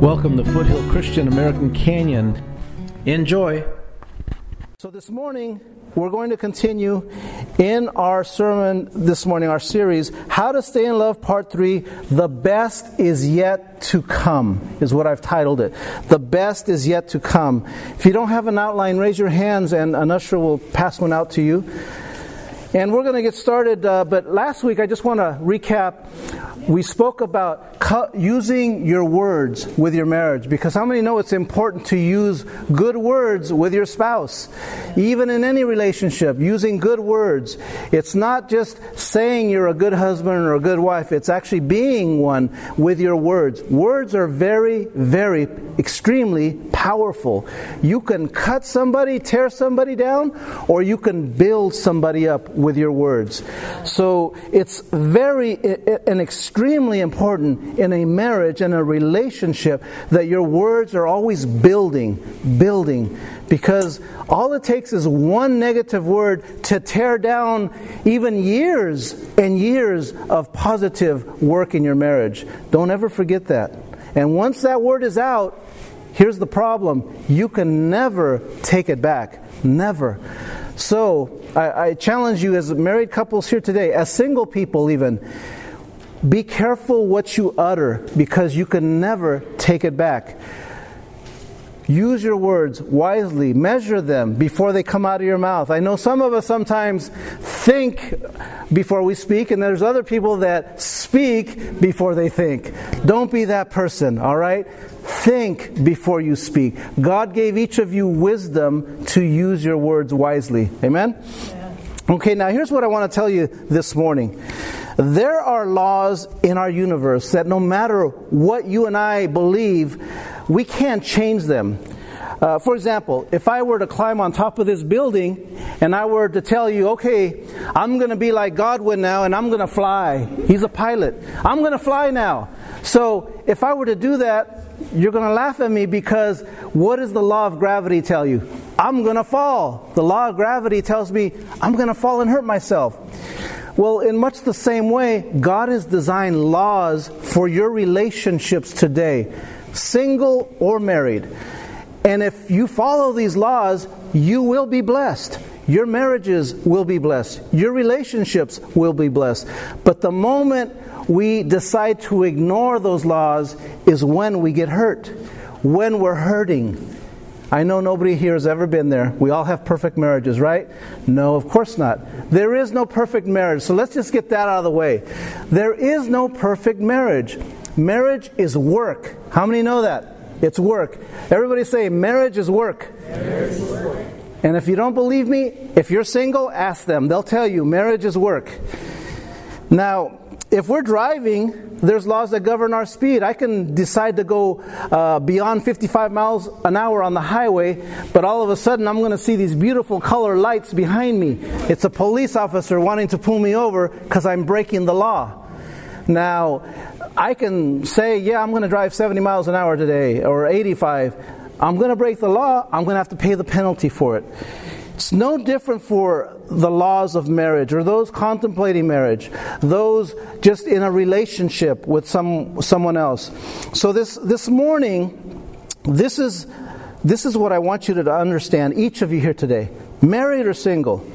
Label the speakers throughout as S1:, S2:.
S1: Welcome to Foothill Christian American Canyon. Enjoy.
S2: So, this morning, we're going to continue in our sermon this morning, our series, How to Stay in Love, Part 3 The Best is Yet to Come, is what I've titled it. The Best is Yet to Come. If you don't have an outline, raise your hands and an usher will pass one out to you. And we're going to get started, uh, but last week I just want to recap. We spoke about using your words with your marriage because how many know it's important to use good words with your spouse? Even in any relationship, using good words. It's not just saying you're a good husband or a good wife, it's actually being one with your words. Words are very, very, extremely powerful. You can cut somebody, tear somebody down, or you can build somebody up with your words. So it's very and extremely important in a marriage and a relationship that your words are always building, building, because all it takes is one negative word to tear down even years and years of positive work in your marriage. Don't ever forget that. And once that word is out, here's the problem you can never take it back. Never. So, I, I, challenge you as married couples here today, as single people even, be careful what you utter because you can never take it back. Use your words wisely, measure them before they come out of your mouth. I know some of us sometimes think before we speak, and there's other people that speak before they think. Don't be that person, all right? Think before you speak. God gave each of you wisdom to use your words wisely. Amen? Yeah. Okay, now here's what I want to tell you this morning. There are laws in our universe that no matter what you and I believe, we can't change them. Uh, for example, if I were to climb on top of this building and I were to tell you, okay, I'm going to be like Godwin now and I'm going to fly. He's a pilot. I'm going to fly now. So if I were to do that, you're going to laugh at me because what does the law of gravity tell you? I'm going to fall. The law of gravity tells me I'm going to fall and hurt myself. Well, in much the same way, God has designed laws for your relationships today, single or married. And if you follow these laws, you will be blessed. Your marriages will be blessed. Your relationships will be blessed. But the moment we decide to ignore those laws is when we get hurt, when we're hurting. I know nobody here has ever been there. We all have perfect marriages, right? No, of course not. There is no perfect marriage. So let's just get that out of the way. There is no perfect marriage. Marriage is work. How many know that? It's work. Everybody say, marriage is work. Marriage is work. And if you don't believe me, if you're single, ask them. They'll tell you marriage is work. Now, if we're driving, there's laws that govern our speed. I can decide to go uh, beyond 55 miles an hour on the highway, but all of a sudden I'm going to see these beautiful color lights behind me. It's a police officer wanting to pull me over because I'm breaking the law. Now, I can say, yeah, I'm going to drive 70 miles an hour today or 85. I'm going to break the law. I'm going to have to pay the penalty for it. It's no different for the laws of marriage or those contemplating marriage, those just in a relationship with some someone else. So this this morning, this is this is what I want you to understand, each of you here today, married or single.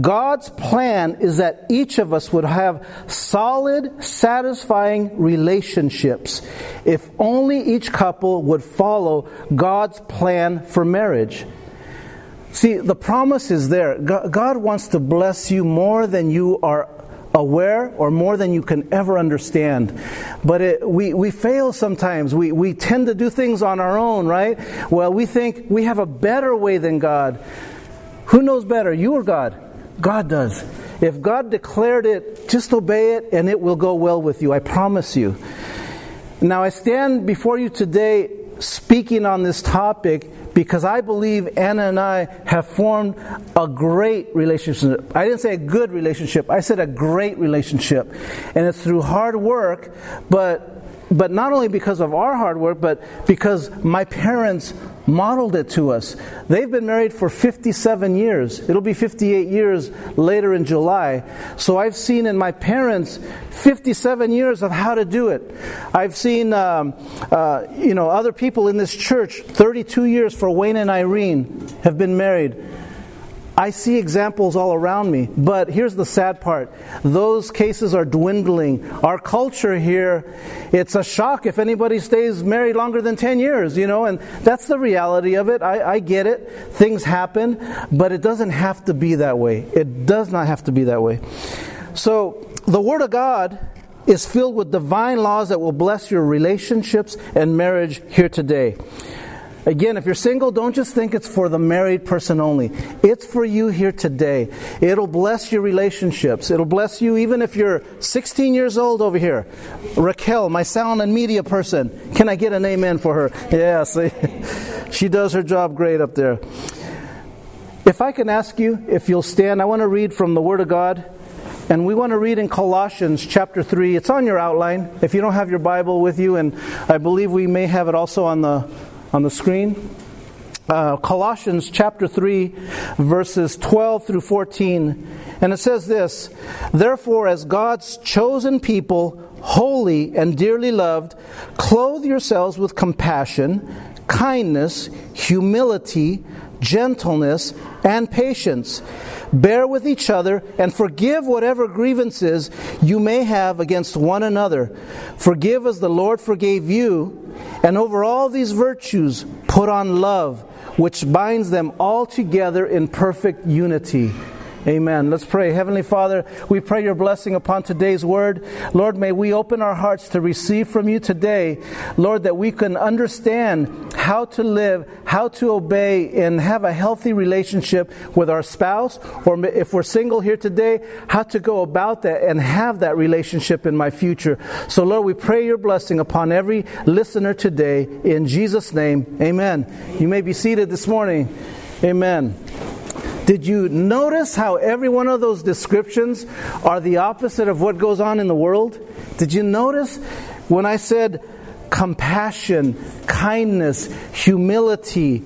S2: God's plan is that each of us would have solid, satisfying relationships if only each couple would follow God's plan for marriage. See, the promise is there. God wants to bless you more than you are aware or more than you can ever understand. But it, we, we fail sometimes. We, we tend to do things on our own, right? Well, we think we have a better way than God. Who knows better, you or God? God does. If God declared it, just obey it and it will go well with you. I promise you. Now, I stand before you today speaking on this topic because I believe Anna and I have formed a great relationship. I didn't say a good relationship, I said a great relationship. And it's through hard work, but but not only because of our hard work, but because my parents modeled it to us. They've been married for 57 years. It'll be 58 years later in July. So I've seen in my parents 57 years of how to do it. I've seen, um, uh, you know, other people in this church, 32 years for Wayne and Irene, have been married. I see examples all around me, but here's the sad part. Those cases are dwindling. Our culture here, it's a shock if anybody stays married longer than 10 years, you know, and that's the reality of it. I, I get it. Things happen, but it doesn't have to be that way. It does not have to be that way. So, the Word of God is filled with divine laws that will bless your relationships and marriage here today. Again, if you're single, don't just think it's for the married person only. It's for you here today. It'll bless your relationships. It'll bless you even if you're 16 years old over here. Raquel, my sound and media person. Can I get an amen for her? See? she does her job great up there. If I can ask you if you'll stand, I want to read from the Word of God. And we want to read in Colossians chapter 3. It's on your outline if you don't have your Bible with you, and I believe we may have it also on the on the screen. Uh, Colossians chapter 3, verses 12 through 14. And it says this Therefore, as God's chosen people, holy and dearly loved, clothe yourselves with compassion, kindness, humility, gentleness, and patience. Bear with each other and forgive whatever grievances you may have against one another. Forgive as the Lord forgave you. And over all these virtues, put on love, which binds them all together in perfect unity. Amen. Let's pray. Heavenly Father, we pray your blessing upon today's word. Lord, may we open our hearts to receive from you today. Lord, that we can understand how to live, how to obey, and have a healthy relationship with our spouse, or if we're single here today, how to go about that and have that relationship in my future. So, Lord, we pray your blessing upon every listener today. In Jesus' name, amen. You may be seated this morning. Amen. Did you notice how every one of those descriptions are the opposite of what goes on in the world? Did you notice when I said compassion, kindness, humility,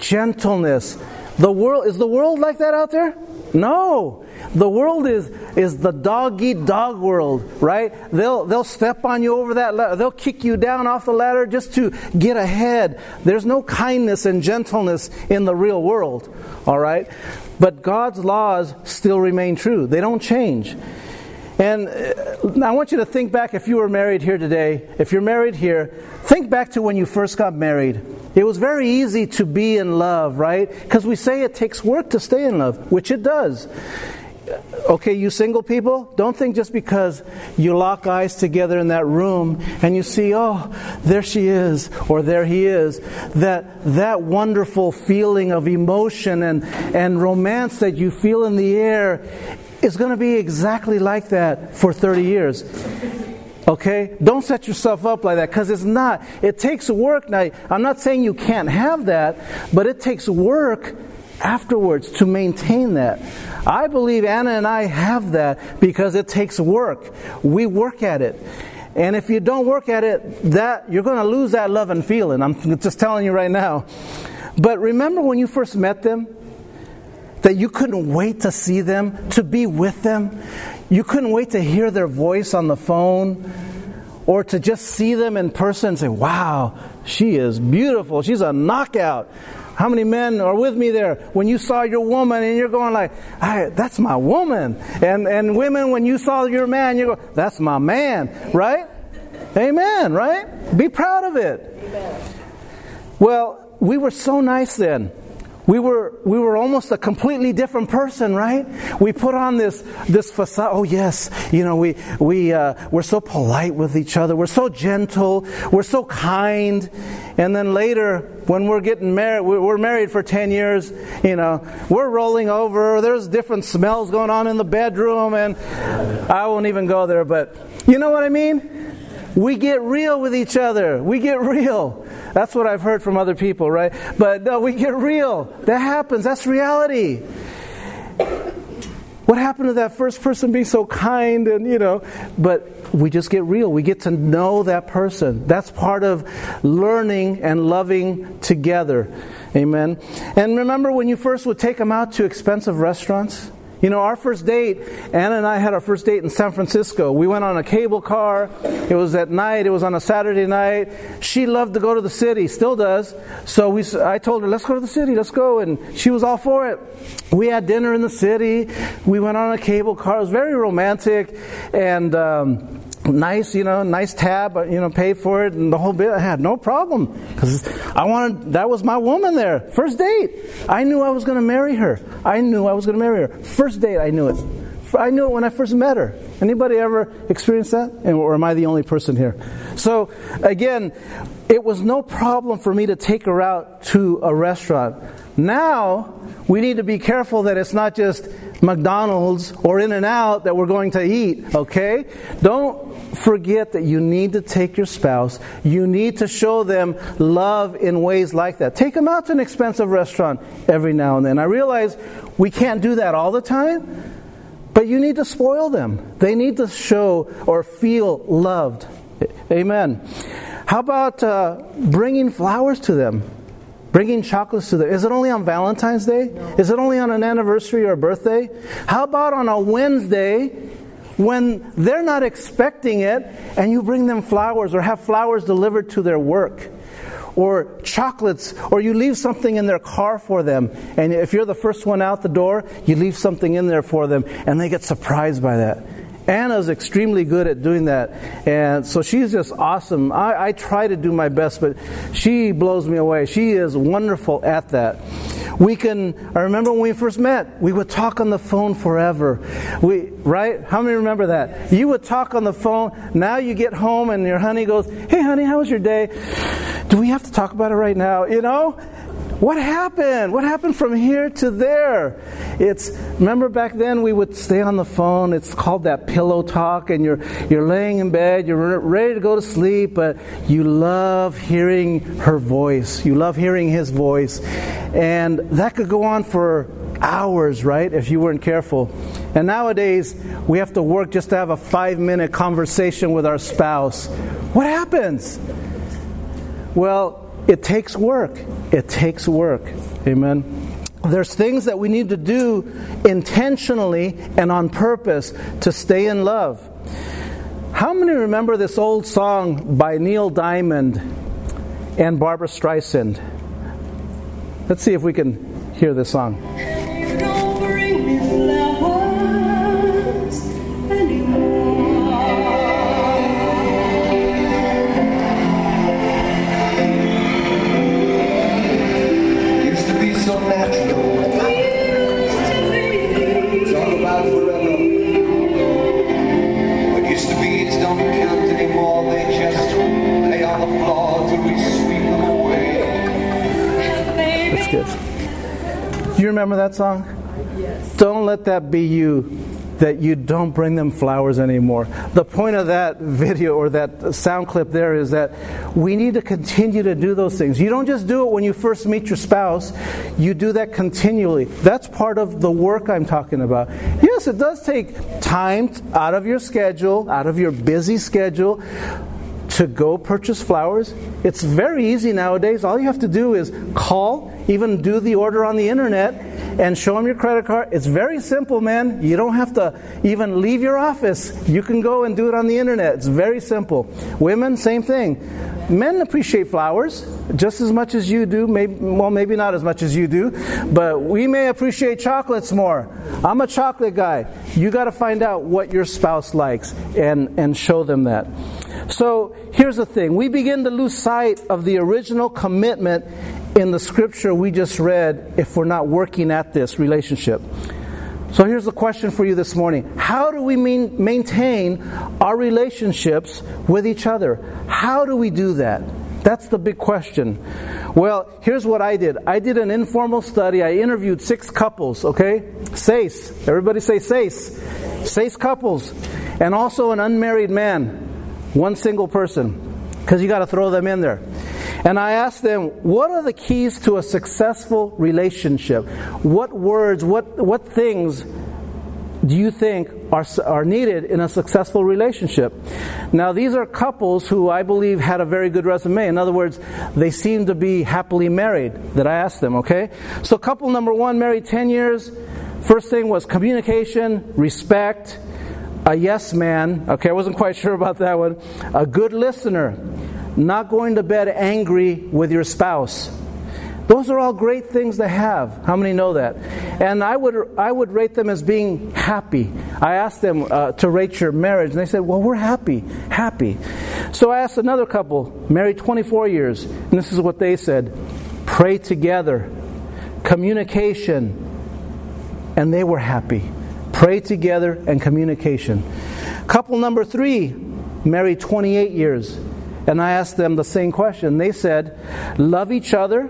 S2: gentleness? The world is the world like that out there? No. The world is, is the dog eat dog world, right? They'll, they'll step on you over that ladder. They'll kick you down off the ladder just to get ahead. There's no kindness and gentleness in the real world, all right? But God's laws still remain true, they don't change. And uh, I want you to think back if you were married here today, if you're married here, think back to when you first got married. It was very easy to be in love, right? Because we say it takes work to stay in love, which it does okay, you single people, don't think just because you lock eyes together in that room and you see, oh, there she is or there he is, that that wonderful feeling of emotion and, and romance that you feel in the air is going to be exactly like that for 30 years. Okay? Don't set yourself up like that because it's not. It takes work. Now, I'm not saying you can't have that, but it takes work afterwards to maintain that. I believe Anna and I have that because it takes work. We work at it. And if you don't work at it, that you're going to lose that love and feeling. I'm just telling you right now. But remember when you first met them? That you couldn't wait to see them, to be with them. You couldn't wait to hear their voice on the phone or to just see them in person and say, wow, she is beautiful. She's a knockout. How many men are with me there when you saw your woman and you're going like, that's my woman. And, and women, when you saw your man, you go, that's my man, right? Amen, right? Be proud of it. Amen. Well, we were so nice then we were we were almost a completely different person, right? We put on this this facade. Oh yes, you know we we uh, we're so polite with each other. We're so gentle. We're so kind. And then later, when we're getting married, we're married for ten years. You know, we're rolling over. There's different smells going on in the bedroom, and I won't even go there. But you know what I mean? We get real with each other. We get real. That's what I've heard from other people, right? But no, we get real. That happens. That's reality. What happened to that first person being so kind and, you know, but we just get real. We get to know that person. That's part of learning and loving together. Amen. And remember when you first would take them out to expensive restaurants? You know, our first date, Anna and I had our first date in San Francisco. We went on a cable car. It was at night. It was on a Saturday night. She loved to go to the city, still does. So we, I told her, let's go to the city, let's go. And she was all for it. We had dinner in the city. We went on a cable car. It was very romantic. And, um, nice, you know, nice tab, uh, you know, paid for it and the whole bit. I had no problem because I wanted, that was my woman there. First date. I knew I was going to marry her. I knew I was going to marry her. First date, I knew it. I knew it when I first met her. Anybody ever experienced that? Or am I the only person here? So, again, it was no problem for me to take her out to a restaurant. Now, we need to be careful that it's not just McDonald's or In N Out that we're going to eat, okay? Don't forget that you need to take your spouse, you need to show them love in ways like that. Take them out to an expensive restaurant every now and then. I realize we can't do that all the time, but you need to spoil them. They need to show or feel loved. Amen. How about uh, bringing flowers to them? Bringing chocolates to them. Is it only on Valentine's Day? No. Is it only on an anniversary or a birthday? How about on a Wednesday when they're not expecting it and you bring them flowers or have flowers delivered to their work? Or chocolates, or you leave something in their car for them. And if you're the first one out the door, you leave something in there for them, and they get surprised by that. Anna's extremely good at doing that. And so she's just awesome. I, I, try to do my best, but she blows me away. She is wonderful at that. We can, I remember when we first met, we would talk on the phone forever. We, right? How many remember that? You would talk on the phone. Now you get home and your honey goes, Hey honey, how was your day? Do we have to talk about it right now? You know? What happened? What happened from here to there? It's remember back then we would stay on the phone. It's called that pillow talk, and you're you're laying in bed, you're ready to go to sleep, but you love hearing her voice. You love hearing his voice, and that could go on for hours, right? If you weren't careful. And nowadays we have to work just to have a five minute conversation with our spouse. What happens? Well, it takes work. It takes work. Amen. There's things that we need to do intentionally and on purpose to stay in love. How many remember this old song by Neil Diamond and Barbra Streisand? Let's see if we can hear this song. Remember that song? Yes. Don't let that be you that you don't bring them flowers anymore. The point of that video or that sound clip there is that we need to continue to do those things. You don't just do it when you first meet your spouse, you do that continually. That's part of the work I'm talking about. Yes, it does take time out of your schedule, out of your busy schedule to go purchase flowers. It's very easy nowadays. All you have to do is call, even do the order on the internet, and show them your credit card. It's very simple, man. You don't have to even leave your office. You can go and do it on the internet. It's very simple. Women, same thing. Men appreciate flowers just as much as you do. Maybe, well, maybe not as much as you do, but we may appreciate chocolates more. I'm a chocolate guy. You got to find out what your spouse likes and, and show them that. So here's the thing we begin to lose sight of the original commitment in the scripture we just read if we're not working at this relationship. So here's the question for you this morning How do we mean, maintain our relationships with each other? How do we do that? That's the big question. Well, here's what I did. I did an informal study. I interviewed six couples, okay? Seis. Everybody say seis. Seis couples. And also an unmarried man. One single person. Because you got to throw them in there. And I asked them, what are the keys to a successful relationship? What words, what, what things do you think are, are needed in a successful relationship? Now, these are couples who I believe had a very good resume. In other words, they seem to be happily married that I asked them, okay? So, couple number one, married 10 years. First thing was communication, respect, a yes man. Okay, I wasn't quite sure about that one. A good listener, not going to bed angry with your spouse. Those are all great things to have. How many know that? And I would, I would rate them as being happy. I asked them uh, to rate your marriage, and they said, Well, we're happy, happy. So I asked another couple, married 24 years, and this is what they said pray together, communication, and they were happy. Pray together and communication. Couple number three, married 28 years. And I asked them the same question. They said, love each other,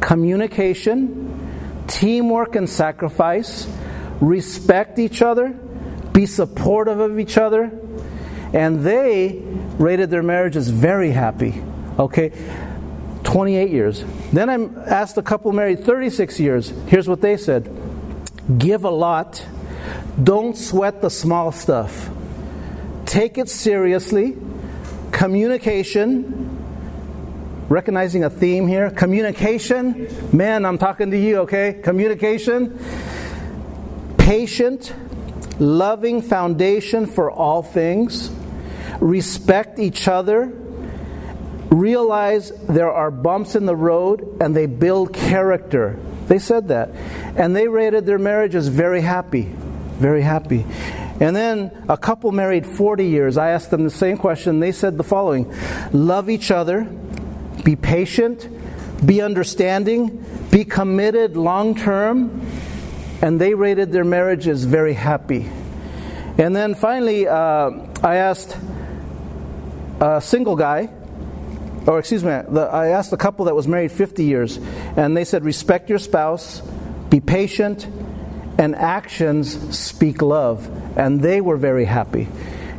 S2: communication, teamwork and sacrifice, respect each other, be supportive of each other, and they rated their marriage as very happy. Okay? 28 years. Then I asked a couple married 36 years. Here's what they said Give a lot, don't sweat the small stuff. Take it seriously. Communication, recognizing a theme here. Communication, man, I'm talking to you, okay? Communication, patient, loving foundation for all things, respect each other, realize there are bumps in the road, and they build character. They said that. And they rated their marriage as very happy. Very happy. And then a couple married 40 years, I asked them the same question. They said the following Love each other, be patient, be understanding, be committed long term, and they rated their marriage as very happy. And then finally, uh, I asked a single guy, or excuse me, I asked a couple that was married 50 years, and they said, respect your spouse, be patient, and actions speak love. And they were very happy.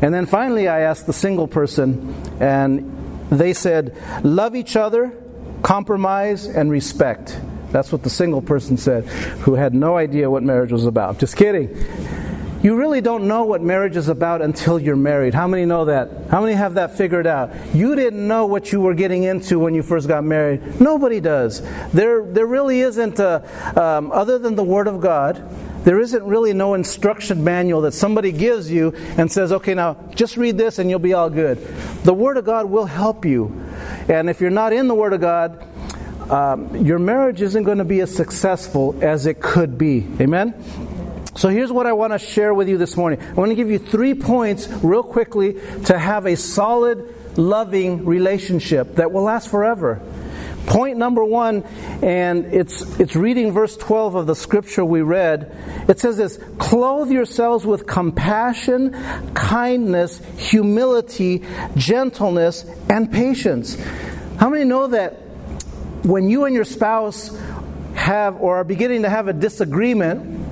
S2: And then finally, I asked the single person, and they said, Love each other, compromise, and respect. That's what the single person said, who had no idea what marriage was about. Just kidding. You really don't know what marriage is about until you're married. How many know that? How many have that figured out? You didn't know what you were getting into when you first got married. Nobody does. There, there really isn't, a, um, other than the Word of God, there isn't really no instruction manual that somebody gives you and says, okay, now just read this and you'll be all good. The Word of God will help you. And if you're not in the Word of God, um, your marriage isn't going to be as successful as it could be. Amen? So here's what I want to share with you this morning. I want to give you three points real quickly to have a solid, loving relationship that will last forever. Point number one, and it's, it's reading verse 12 of the scripture we read. It says this Clothe yourselves with compassion, kindness, humility, gentleness, and patience. How many know that when you and your spouse have or are beginning to have a disagreement,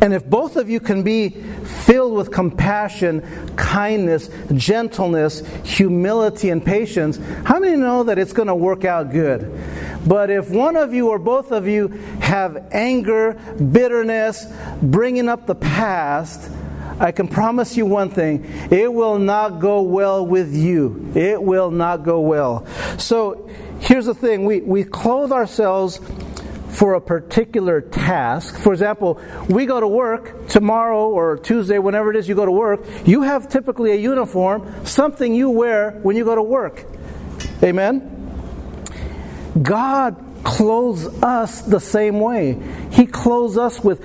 S2: and if both of you can be filled with compassion, kindness, gentleness, humility, and patience, how many know that it's going to work out good? But if one of you or both of you have anger, bitterness, bringing up the past, I can promise you one thing it will not go well with you. It will not go well. So here's the thing we, we clothe ourselves for a particular task. For example, we go to work tomorrow or Tuesday, whenever it is you go to work, you have typically a uniform, something you wear when you go to work. Amen? God clothes us the same way. He clothes us with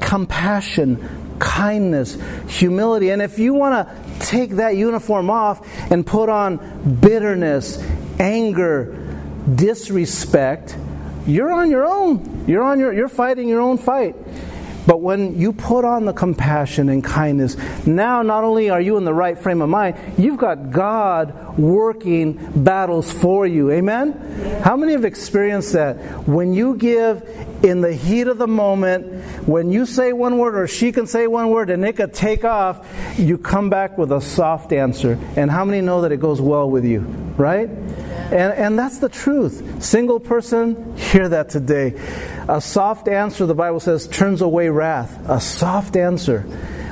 S2: compassion, kindness, humility. And if you want to take that uniform off and put on bitterness, anger, disrespect, you're on your own. You're on your you're fighting your own fight. But when you put on the compassion and kindness, now not only are you in the right frame of mind, you've got God working battles for you. Amen? How many have experienced that? When you give in the heat of the moment, when you say one word or she can say one word and it could take off, you come back with a soft answer. And how many know that it goes well with you? Right? And, and that's the truth. Single person, hear that today. A soft answer, the Bible says, turns away wrath. A soft answer.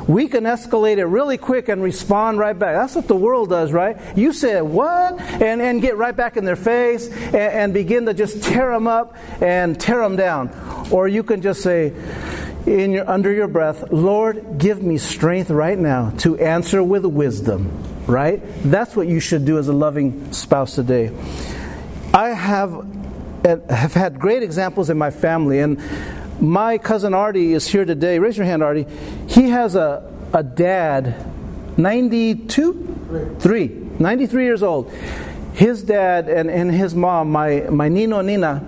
S2: We can escalate it really quick and respond right back. That's what the world does, right? You say, what? And, and get right back in their face and, and begin to just tear them up and tear them down. Or you can just say, in your, under your breath, Lord, give me strength right now to answer with wisdom, right? That's what you should do as a loving spouse today. I have, have had great examples in my family, and my cousin Artie is here today. Raise your hand, Artie. He has a, a dad, 92? Three. 93 years old. His dad and, and his mom, my, my Nino Nina,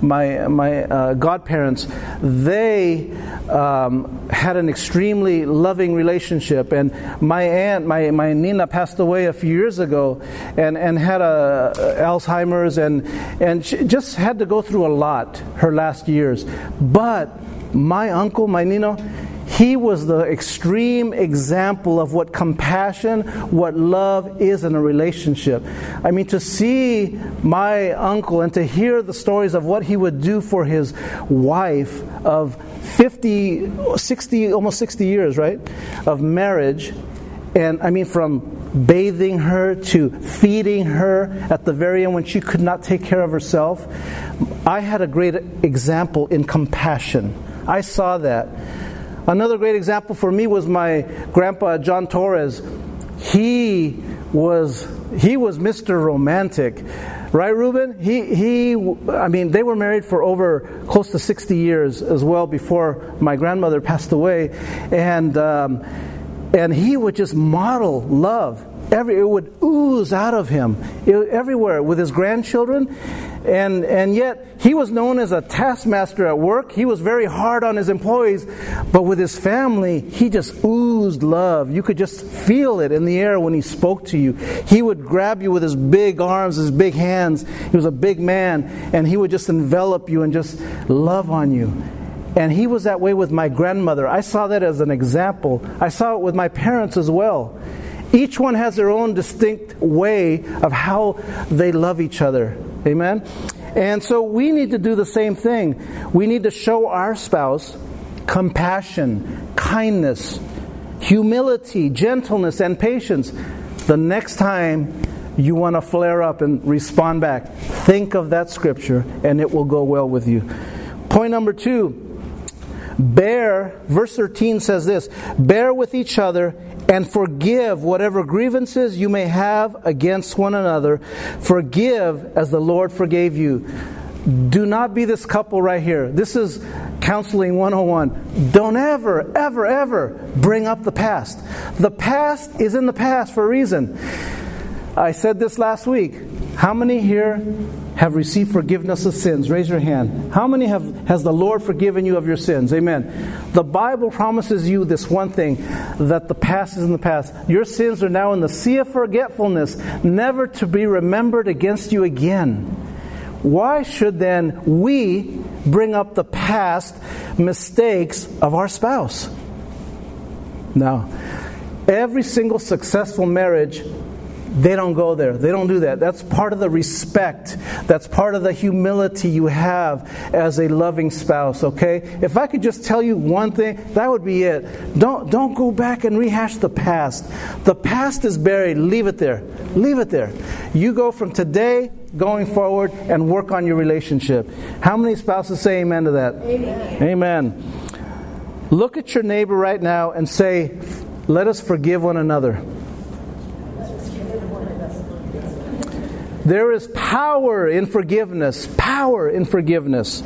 S2: my my uh, godparents, they um, had an extremely loving relationship. And my aunt, my, my Nina, passed away a few years ago, and, and had a, a Alzheimer's, and and just had to go through a lot her last years. But my uncle, my Nino, he was the extreme example of what compassion, what love is in a relationship. I mean, to see my uncle and to hear the stories of what he would do for his wife of 50, 60, almost 60 years, right, of marriage. And I mean, from bathing her to feeding her at the very end when she could not take care of herself. I had a great example in compassion. I saw that. Another great example for me was my grandpa John Torres. He was he was Mr. Romantic. Right, Ruben? He, he, I mean, they were married for over close to 60 years as well before my grandmother passed away. And, um, and he would just model love. Every, it would ooze out of him it, everywhere with his grandchildren and, and yet, he was known as a taskmaster at work. He was very hard on his employees, but with his family, he just oozed love. You could just feel it in the air when he spoke to you. He would grab you with his big arms, his big hands. He was a big man, and he would just envelop you and just love on you. And he was that way with my grandmother. I saw that as an example. I saw it with my parents as well. Each one has their own distinct way of how they love each other. Amen? And so we need to do the same thing. We need to show our spouse compassion, kindness, humility, gentleness, and patience. The next time you want to flare up and respond back, think of that scripture and it will go well with you. Point number two bear, verse 13 says this bear with each other and forgive whatever grievances you may have against one another. Forgive as the Lord forgave you. Do not be this couple right here. This is counseling 101. Don't ever, ever, ever bring up the past. The past is in the past for a reason. I said this last week. How many here have received forgiveness of sins? Raise your hand. How many have has the Lord forgiven you of your sins? Amen. The Bible promises you this one thing that the past is in the past. Your sins are now in the sea of forgetfulness, never to be remembered against you again. Why should then we bring up the past mistakes of our spouse? Now, every single successful marriage they don't go there. They don't do that. That's part of the respect. That's part of the humility you have as a loving spouse, okay? If I could just tell you one thing, that would be it. Don't don't go back and rehash the past. The past is buried. Leave it there. Leave it there. You go from today going forward and work on your relationship. How many spouses say amen to that? Amen. Amen. Look at your neighbor right now and say, "Let us forgive one another." There is power in forgiveness, power in forgiveness.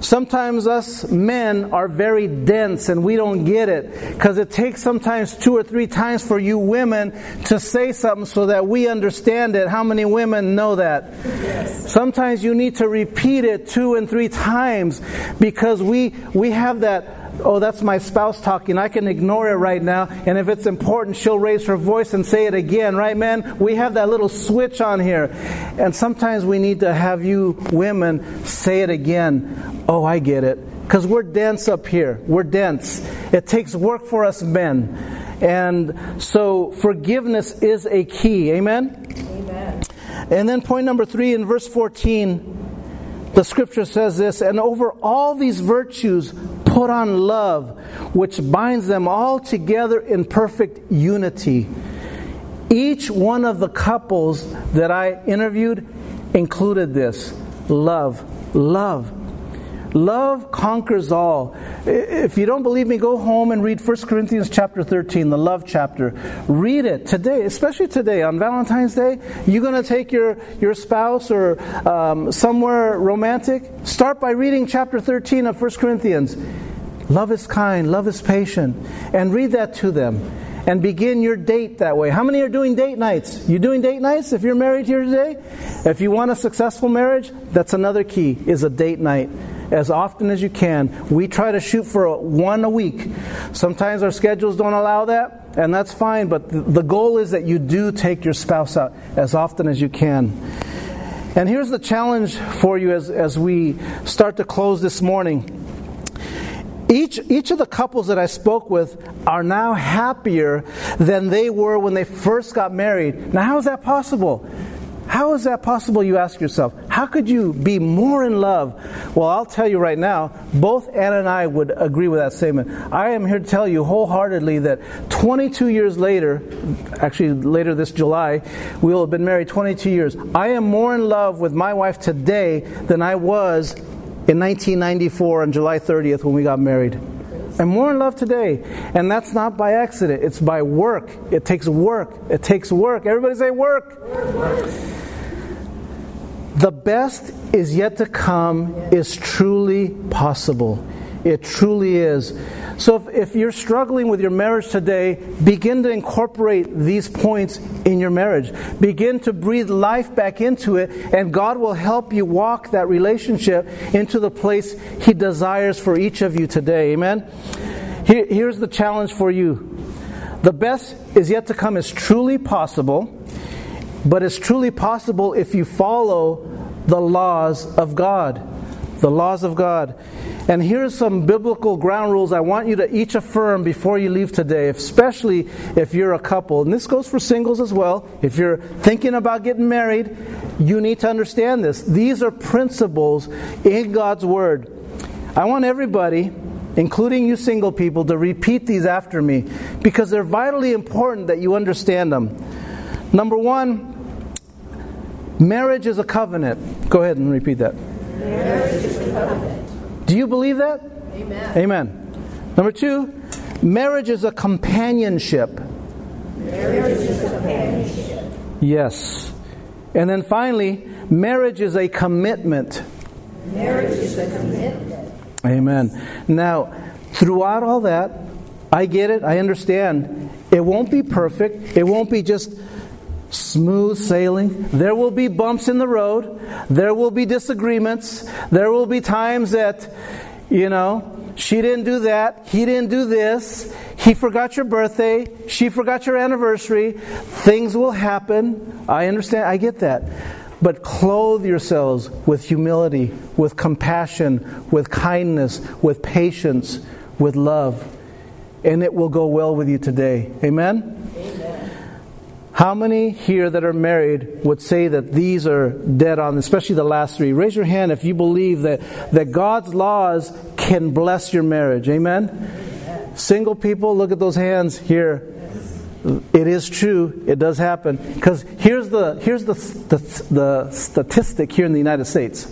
S2: Sometimes us men are very dense and we don't get it because it takes sometimes two or three times for you women to say something so that we understand it. How many women know that? Yes. Sometimes you need to repeat it two and three times because we, we have that oh, that's my spouse talking. I can ignore it right now. And if it's important, she'll raise her voice and say it again, right, man? We have that little switch on here. And sometimes we need to have you women say it again. Oh, I get it. Because we're dense up here. We're dense. It takes work for us men. And so forgiveness is a key. Amen? Amen. And then point number three in verse 14, the scripture says this, and over all these virtues put on love, which binds them all together in perfect unity. Each one of the couples that I interviewed included this love, love. Love conquers all. If you don't believe me, go home and read 1 Corinthians chapter 13, the love chapter. Read it today, especially today on Valentine's Day. You're going to take your, your spouse or um, somewhere romantic. Start by reading chapter 13 of 1 Corinthians. Love is kind, love is patient, and read that to them and begin your date that way. How many are doing date nights? You doing date nights if you're married here today? If you want a successful marriage, that's another key is a date night as often as you can. We try to shoot for one a week. Sometimes our schedules don't allow that, and that's fine, but the goal is that you do take your spouse out as often as you can. And here's the challenge for you as, as we start to close this morning. Each, each of the couples that I spoke with are now happier than they were when they first got married. Now, how is that possible? How is that possible, you ask yourself? How could you be more in love? Well, I'll tell you right now, both Anna and I would agree with that statement. I am here to tell you wholeheartedly that 22 years later, actually later this July, we will have been married 22 years. I am more in love with my wife today than I was in 1994 on July 30th when we got married. I'm more in love today. And that's not by accident, it's by work. It takes work. It takes work. Everybody say work. work. The best is yet to come is truly possible. It truly is. So if, if you're struggling with your marriage today, begin to incorporate these points in your marriage. Begin to breathe life back into it, and God will help you walk that relationship into the place He desires for each of you today. Amen? Here, here's the challenge for you the best is yet to come is truly possible, but it's truly possible if you follow the laws of God. The laws of God. And here's some biblical ground rules I want you to each affirm before you leave today, especially if you're a couple. And this goes for singles as well. If you're thinking about getting married, you need to understand this. These are principles in God's Word. I want everybody, including you single people, to repeat these after me because they're vitally important that you understand them. Number one, marriage is a covenant. Go ahead and repeat that. Marriage is a covenant. Do you believe that?
S3: Amen.
S2: Amen. Number two, marriage is a companionship.
S3: Marriage is a companionship.
S2: Yes. And then finally, marriage is a commitment.
S3: Marriage is a commitment.
S2: Amen. Now, throughout all that, I get it, I understand. It won't be perfect, it won't be just smooth sailing. There will be bumps in the road. There will be disagreements. There will be times that, you know, she didn't do that. He didn't do this. He forgot your birthday. She forgot your anniversary. Things will happen. I understand. I get that. But clothe yourselves with humility, with compassion, with kindness, with patience, with love. And it will go well with you today. Amen? How many here that are married would say that these are dead on, especially the last three? Raise your hand if you believe that, that God's laws can bless your marriage. Amen? Single people, look at those hands here. It is true. It does happen. Because here's the here's the, the, the statistic here in the United States.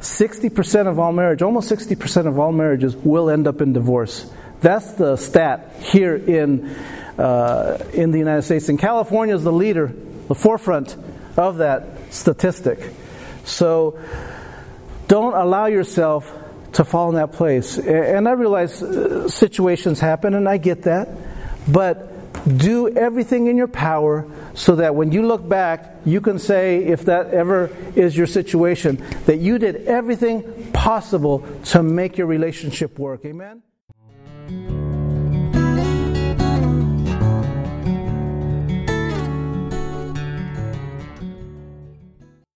S2: 60% of all marriage, almost 60% of all marriages will end up in divorce. That's the stat here in uh, in the United States. And California is the leader, the forefront of that statistic. So don't allow yourself to fall in that place. And I realize uh, situations happen, and I get that. But do everything in your power so that when you look back, you can say, if that ever is your situation, that you did everything possible to make your relationship work. Amen?